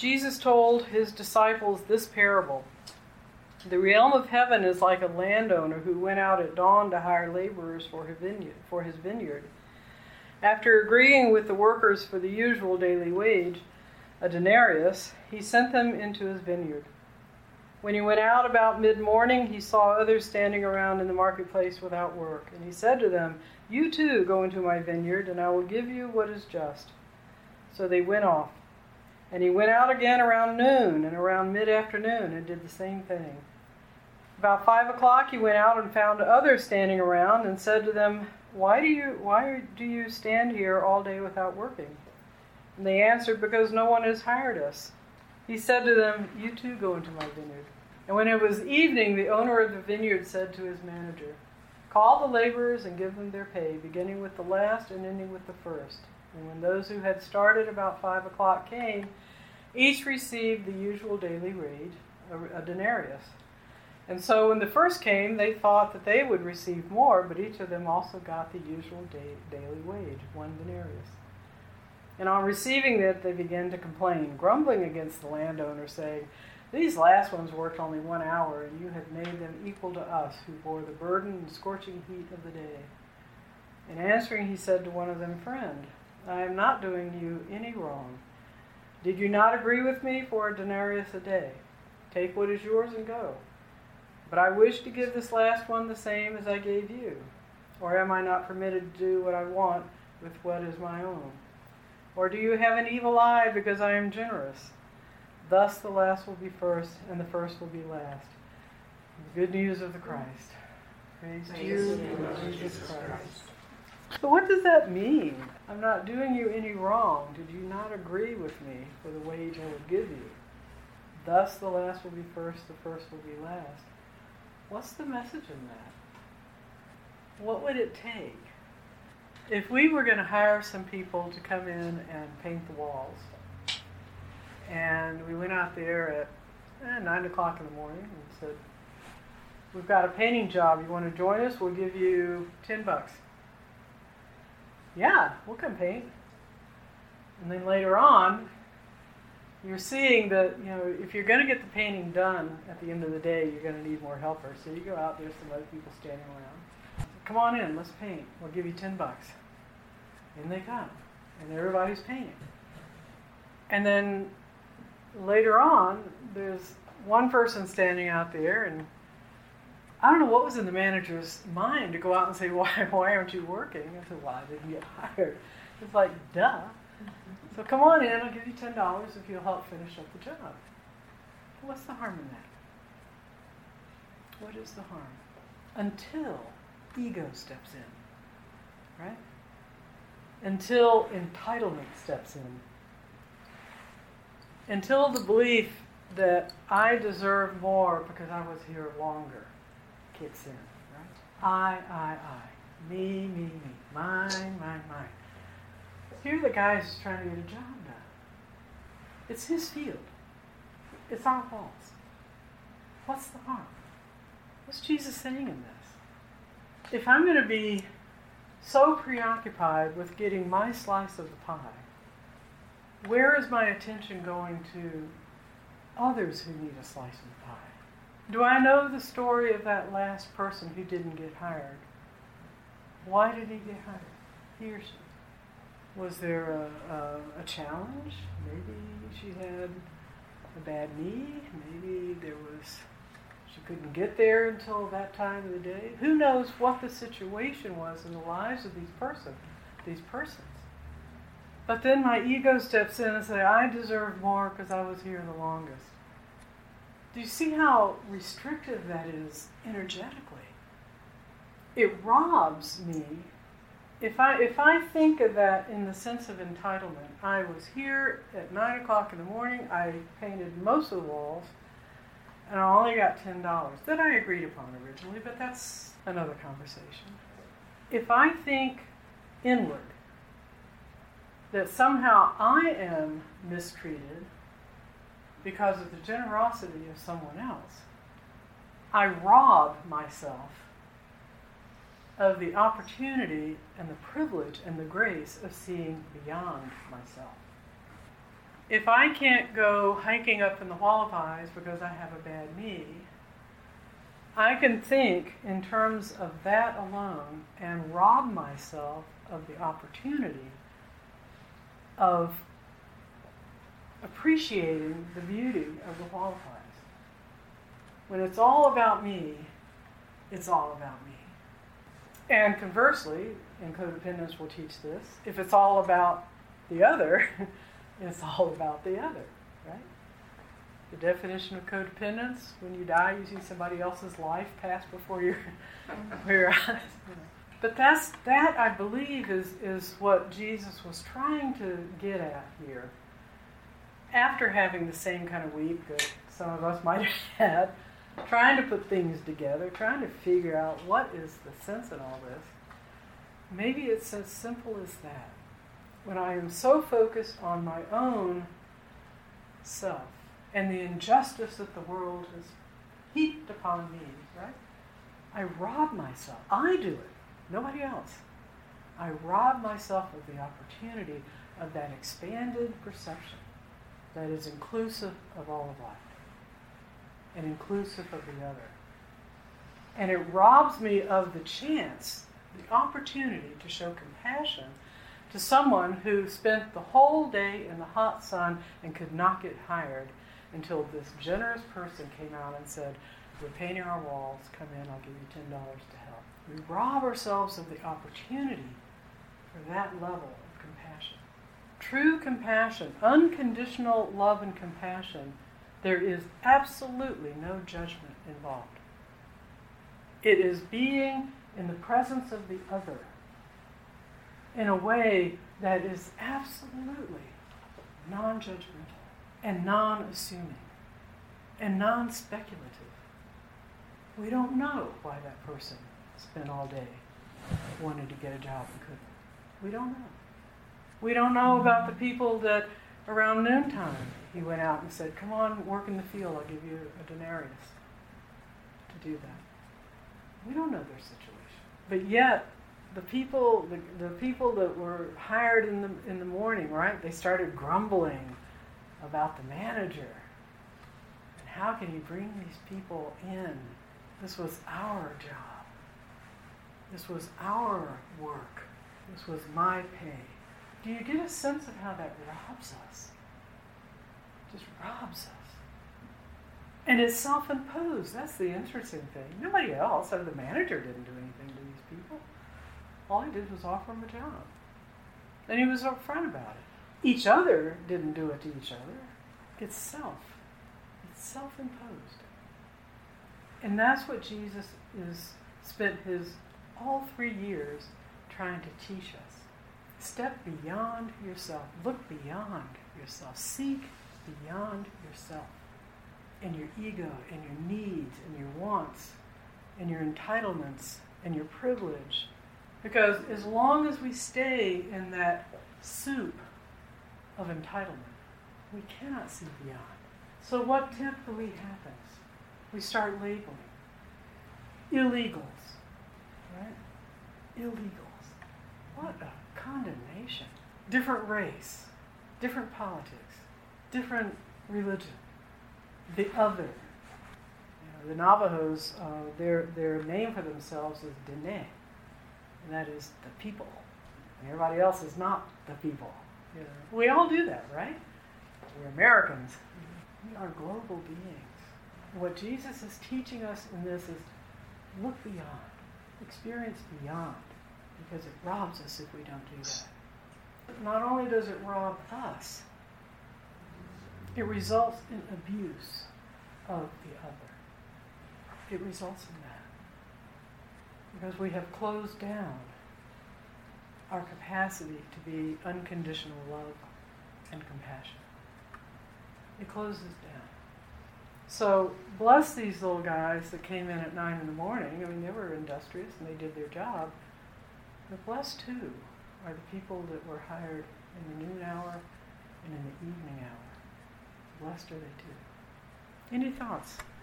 Jesus told his disciples this parable. The realm of heaven is like a landowner who went out at dawn to hire laborers for his vineyard. After agreeing with the workers for the usual daily wage, a denarius, he sent them into his vineyard. When he went out about mid morning, he saw others standing around in the marketplace without work. And he said to them, You too go into my vineyard, and I will give you what is just. So they went off. And he went out again around noon and around mid afternoon and did the same thing. About five o'clock he went out and found others standing around and said to them, Why do you why do you stand here all day without working? And they answered, Because no one has hired us. He said to them, You too go into my vineyard. And when it was evening, the owner of the vineyard said to his manager, Call the laborers and give them their pay, beginning with the last and ending with the first. And when those who had started about five o'clock came, each received the usual daily wage, a, denarius. And so when the first came, they thought that they would receive more, but each of them also got the usual day, daily wage, one denarius. And on receiving it, they began to complain, grumbling against the landowner, saying, These last ones worked only one hour, and you have made them equal to us, who bore the burden and scorching heat of the day. In answering, he said to one of them, Friend, I am not doing you any wrong. Did you not agree with me for a denarius a day? Take what is yours and go. But I wish to give this last one the same as I gave you. Or am I not permitted to do what I want with what is my own? Or do you have an evil eye because I am generous? Thus the last will be first, and the first will be last. The good news of the Christ. Praise, Praise you, Jesus Christ. So what does that mean? I'm not doing you any wrong. Did you not agree with me for the wage I would give you? Thus the last will be first, the first will be last. What's the message in that? What would it take? If we were going to hire some people to come in and paint the walls, and we went out there at eh, 9 o'clock in the morning and said, We've got a painting job. You want to join us? We'll give you 10 bucks. Yeah, we'll come paint. And then later on, you're seeing that, you know, if you're going to get the painting done at the end of the day, you're going to need more helpers. So you go out, there's some other people standing around. Come on in, let's paint. We'll give you 10 bucks. And they come. And everybody's painting. And then later on, there's one person standing out there and I don't know what was in the manager's mind to go out and say, why, why aren't you working? I said, well, I didn't you get hired. It's like, duh. So come on in, I'll give you $10 if you'll help finish up the job. What's the harm in that? What is the harm? Until ego steps in, right? Until entitlement steps in. Until the belief that I deserve more because I was here longer kicks in, right? I, I, I. Me, me, me. Mine, mine, mine. Here the guy is trying to get a job done. It's his field. It's our fault. What's the harm? What's Jesus saying in this? If I'm going to be so preoccupied with getting my slice of the pie, where is my attention going to others who need a slice of the pie? Do I know the story of that last person who didn't get hired? Why did he get hired? He or she? Was there a, a, a challenge? Maybe she had a bad knee. Maybe there was she couldn't get there until that time of the day. Who knows what the situation was in the lives of these person, these persons? But then my ego steps in and say, I deserve more because I was here the longest. Do you see how restrictive that is energetically? It robs me. If I, if I think of that in the sense of entitlement, I was here at 9 o'clock in the morning, I painted most of the walls, and I only got $10 that I agreed upon originally, but that's another conversation. If I think inward, that somehow I am mistreated because of the generosity of someone else. I rob myself of the opportunity and the privilege and the grace of seeing beyond myself. if I can't go hiking up in the Hualapai because I have a bad knee, I can think in terms of that alone and rob myself of the opportunity of appreciating the beauty of the Hualapais. When it's all about me, it's all about me. And conversely, and codependence will teach this, if it's all about the other, it's all about the other, right? The definition of codependence, when you die, you see somebody else's life pass before your, before your eyes. But that's that I believe is, is what Jesus was trying to get at here. After having the same kind of week that some of us might have had, trying to put things together, trying to figure out what is the sense in all this. Maybe it's as simple as that. When I am so focused on my own self and the injustice that the world has heaped upon me, right? I rob myself. I do it, nobody else. I rob myself of the opportunity of that expanded perception that is inclusive of all of life and inclusive of the other. And it robs me of the chance, the opportunity to show compassion to someone who spent the whole day in the hot sun and could not get hired until this generous person came out and said, We're painting our walls, come in, I'll give you $10 to help. We rob ourselves of the opportunity for that level. True compassion, unconditional love and compassion, there is absolutely no judgment involved. It is being in the presence of the other in a way that is absolutely non judgmental and non assuming and non speculative. We don't know why that person spent all day wanting to get a job and couldn't. We don't know. We don't know about the people that around noontime he went out and said, Come on, work in the field, I'll give you a denarius to do that. We don't know their situation. But yet, the people, the, the people that were hired in the, in the morning, right, they started grumbling about the manager. And how can you bring these people in? This was our job. This was our work. This was my pay. Do you get a sense of how that robs us? Just robs us. And it's self imposed. That's the interesting thing. Nobody else, or the manager, didn't do anything to these people. All he did was offer them a job. And he was upfront about it. Each other didn't do it to each other. It's self. It's self imposed. And that's what Jesus is spent his all three years trying to teach us. Step beyond yourself. Look beyond yourself. Seek beyond yourself and your ego and your needs and your wants and your entitlements and your privilege because as long as we stay in that soup of entitlement, we cannot see beyond. So, what typically happens? We start labeling illegals, right? Illegals. What a condemnation. Different race, different politics, different religion, the other. You know, the Navajos, uh, their, their name for themselves is Dene and that is the people. And everybody else is not the people. We all do that, right? We're Americans. We are global beings. What Jesus is teaching us in this is look beyond, experience beyond, because it robs us if we don't do that. But not only does it rob us, it results in abuse of the other. It results in that because we have closed down our capacity to be unconditional love and compassion. It closes down. So bless these little guys that came in at nine in the morning. I mean, they were industrious and they did their job. But blessed too are the people that were hired in the noon hour and in the evening hour. Blessed are they too. Any thoughts?